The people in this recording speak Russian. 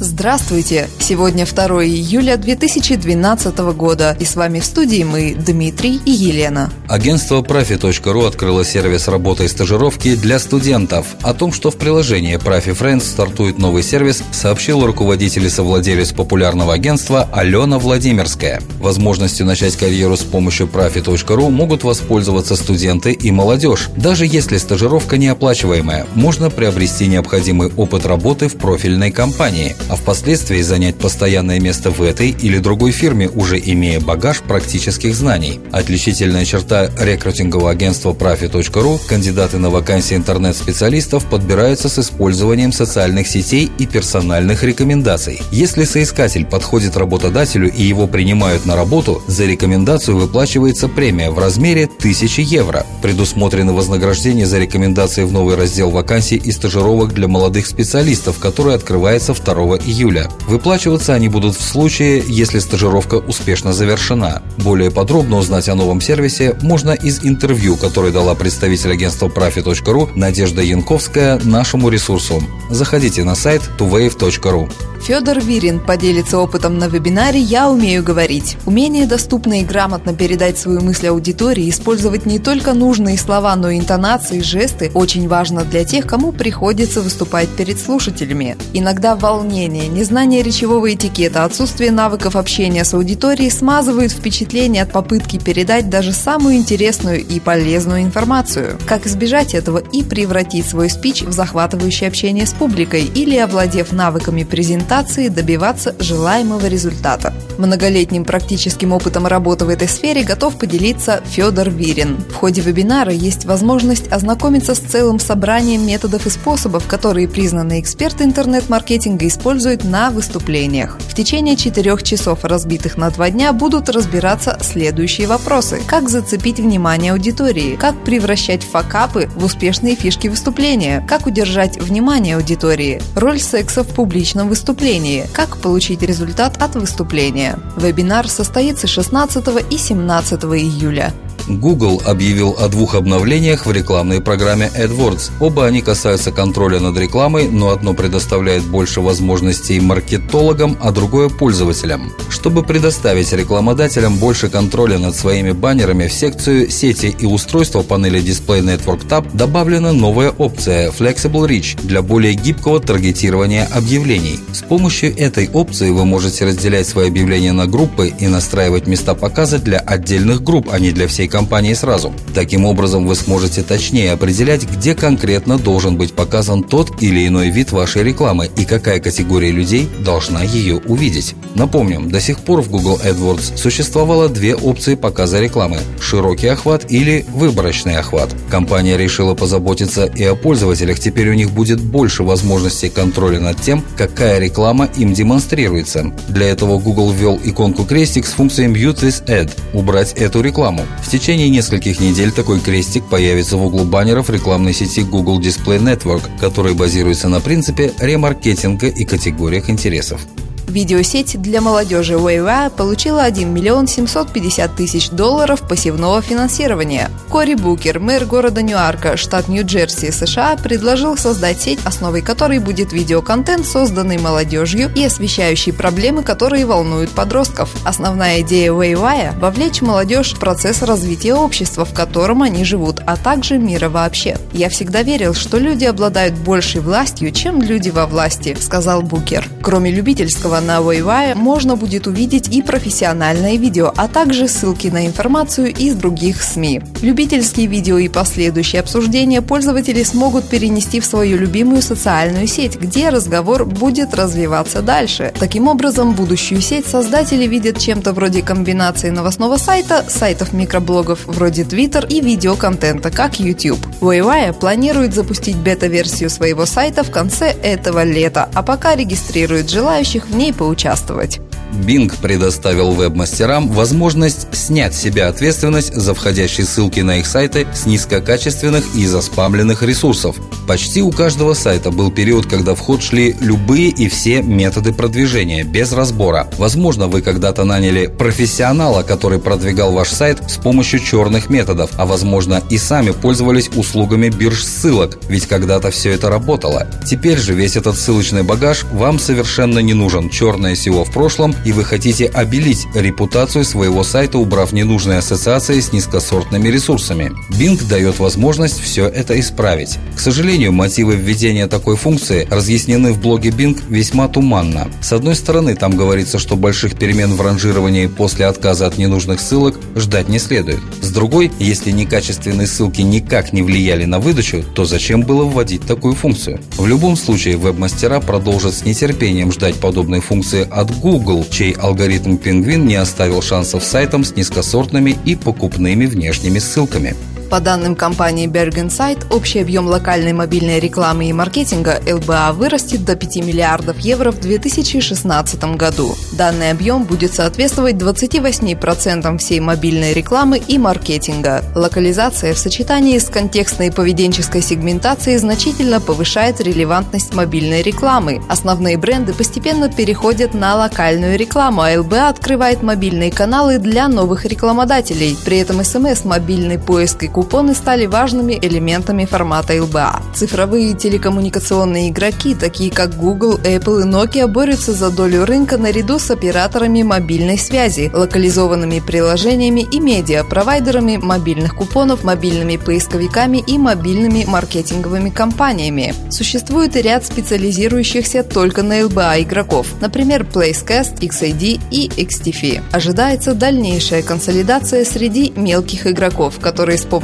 Здравствуйте! Сегодня 2 июля 2012 года, и с вами в студии мы, Дмитрий и Елена. Агентство Profi.ru открыло сервис работы и стажировки для студентов. О том, что в приложении Profi Friends стартует новый сервис, сообщил руководитель и совладелец популярного агентства Алена Владимирская. Возможностью начать карьеру с помощью Profi.ru могут воспользоваться студенты и молодежь. Даже если стажировка неоплачиваемая, можно приобрести необходимый опыт работы в профильной компании а впоследствии занять постоянное место в этой или другой фирме, уже имея багаж практических знаний. Отличительная черта рекрутингового агентства Profi.ru – кандидаты на вакансии интернет-специалистов подбираются с использованием социальных сетей и персональных рекомендаций. Если соискатель подходит работодателю и его принимают на работу, за рекомендацию выплачивается премия в размере 1000 евро. Предусмотрены вознаграждения за рекомендации в новый раздел вакансий и стажировок для молодых специалистов, который открывается 2 июля. Выплачиваться они будут в случае, если стажировка успешно завершена. Более подробно узнать о новом сервисе можно из интервью, которое дала представитель агентства Profi.ru Надежда Янковская нашему ресурсу. Заходите на сайт tuwave.ru. Федор Вирин поделится опытом на вебинаре «Я умею говорить». Умение доступно и грамотно передать свою мысль аудитории, использовать не только нужные слова, но и интонации, жесты очень важно для тех, кому приходится выступать перед слушателями. Иногда волнение, незнание речевого этикета, отсутствие навыков общения с аудиторией смазывают впечатление от попытки передать даже самую интересную и полезную информацию. Как избежать этого и превратить свой спич в захватывающее общение с публикой или, овладев навыками презентации добиваться желаемого результата. Многолетним практическим опытом работы в этой сфере готов поделиться Федор Вирин. В ходе вебинара есть возможность ознакомиться с целым собранием методов и способов, которые признанные эксперты интернет-маркетинга используют на выступлениях. В течение четырех часов, разбитых на два дня, будут разбираться следующие вопросы. Как зацепить внимание аудитории? Как превращать факапы в успешные фишки выступления? Как удержать внимание аудитории? Роль секса в публичном выступлении. Как получить результат от выступления? Вебинар состоится 16 и 17 июля. Google объявил о двух обновлениях в рекламной программе AdWords. Оба они касаются контроля над рекламой, но одно предоставляет больше возможностей маркетологам, а другое – пользователям. Чтобы предоставить рекламодателям больше контроля над своими баннерами, в секцию «Сети и устройства» панели Display Network Tab добавлена новая опция Flexible Reach для более гибкого таргетирования объявлений. С помощью этой опции вы можете разделять свои объявления на группы и настраивать места показа для отдельных групп, а не для всей компании сразу. Таким образом, вы сможете точнее определять, где конкретно должен быть показан тот или иной вид вашей рекламы и какая категория людей должна ее увидеть. Напомним, до сих пор в Google AdWords существовало две опции показа рекламы – широкий охват или выборочный охват. Компания решила позаботиться и о пользователях, теперь у них будет больше возможностей контроля над тем, какая реклама им демонстрируется. Для этого Google ввел иконку крестик с функцией Mute this ad – убрать эту рекламу. В течение течение нескольких недель такой крестик появится в углу баннеров рекламной сети Google Display Network, который базируется на принципе ремаркетинга и категориях интересов. Видеосеть для молодежи Weiwa получила 1 миллион 750 тысяч долларов пассивного финансирования. Кори Букер, мэр города Ньюарка, штат Нью-Джерси, США, предложил создать сеть, основой которой будет видеоконтент, созданный молодежью и освещающий проблемы, которые волнуют подростков. Основная идея Weiwa – вовлечь молодежь в процесс развития общества, в котором они живут, а также мира вообще. «Я всегда верил, что люди обладают большей властью, чем люди во власти», – сказал Букер. Кроме любительского этого на Weiwai можно будет увидеть и профессиональное видео, а также ссылки на информацию из других СМИ. Любительские видео и последующие обсуждения пользователи смогут перенести в свою любимую социальную сеть, где разговор будет развиваться дальше. Таким образом, будущую сеть создатели видят чем-то вроде комбинации новостного сайта, сайтов микроблогов вроде Twitter и видеоконтента, как YouTube. Weiwai планирует запустить бета-версию своего сайта в конце этого лета, а пока регистрирует желающих в ней поучаствовать. Bing предоставил веб-мастерам возможность снять с себя ответственность за входящие ссылки на их сайты с низкокачественных и заспамленных ресурсов. Почти у каждого сайта был период, когда в ход шли любые и все методы продвижения, без разбора. Возможно, вы когда-то наняли профессионала, который продвигал ваш сайт с помощью черных методов, а возможно и сами пользовались услугами бирж ссылок, ведь когда-то все это работало. Теперь же весь этот ссылочный багаж вам совершенно не нужен. Черное SEO в прошлом, и вы хотите обелить репутацию своего сайта, убрав ненужные ассоциации с низкосортными ресурсами. Bing дает возможность все это исправить. К сожалению, мотивы введения такой функции разъяснены в блоге Bing весьма туманно. С одной стороны, там говорится, что больших перемен в ранжировании после отказа от ненужных ссылок ждать не следует. С другой, если некачественные ссылки никак не влияли на выдачу, то зачем было вводить такую функцию? В любом случае, веб-мастера продолжат с нетерпением ждать подобной функции от Google, чей алгоритм Penguin не оставил шансов сайтам с низкосортными и покупными внешними ссылками. По данным компании Bergensight, общий объем локальной мобильной рекламы и маркетинга ЛБА вырастет до 5 миллиардов евро в 2016 году. Данный объем будет соответствовать 28% всей мобильной рекламы и маркетинга. Локализация в сочетании с контекстной и поведенческой сегментацией значительно повышает релевантность мобильной рекламы. Основные бренды постепенно переходят на локальную рекламу, а ЛБА открывает мобильные каналы для новых рекламодателей. При этом СМС, мобильный поиск и купоны стали важными элементами формата ЛБА. Цифровые телекоммуникационные игроки, такие как Google, Apple и Nokia, борются за долю рынка наряду с операторами мобильной связи, локализованными приложениями и медиа, провайдерами мобильных купонов, мобильными поисковиками и мобильными маркетинговыми компаниями. Существует ряд специализирующихся только на ЛБА игроков, например, Placecast, XID и XTFI. Ожидается дальнейшая консолидация среди мелких игроков, которые с помощью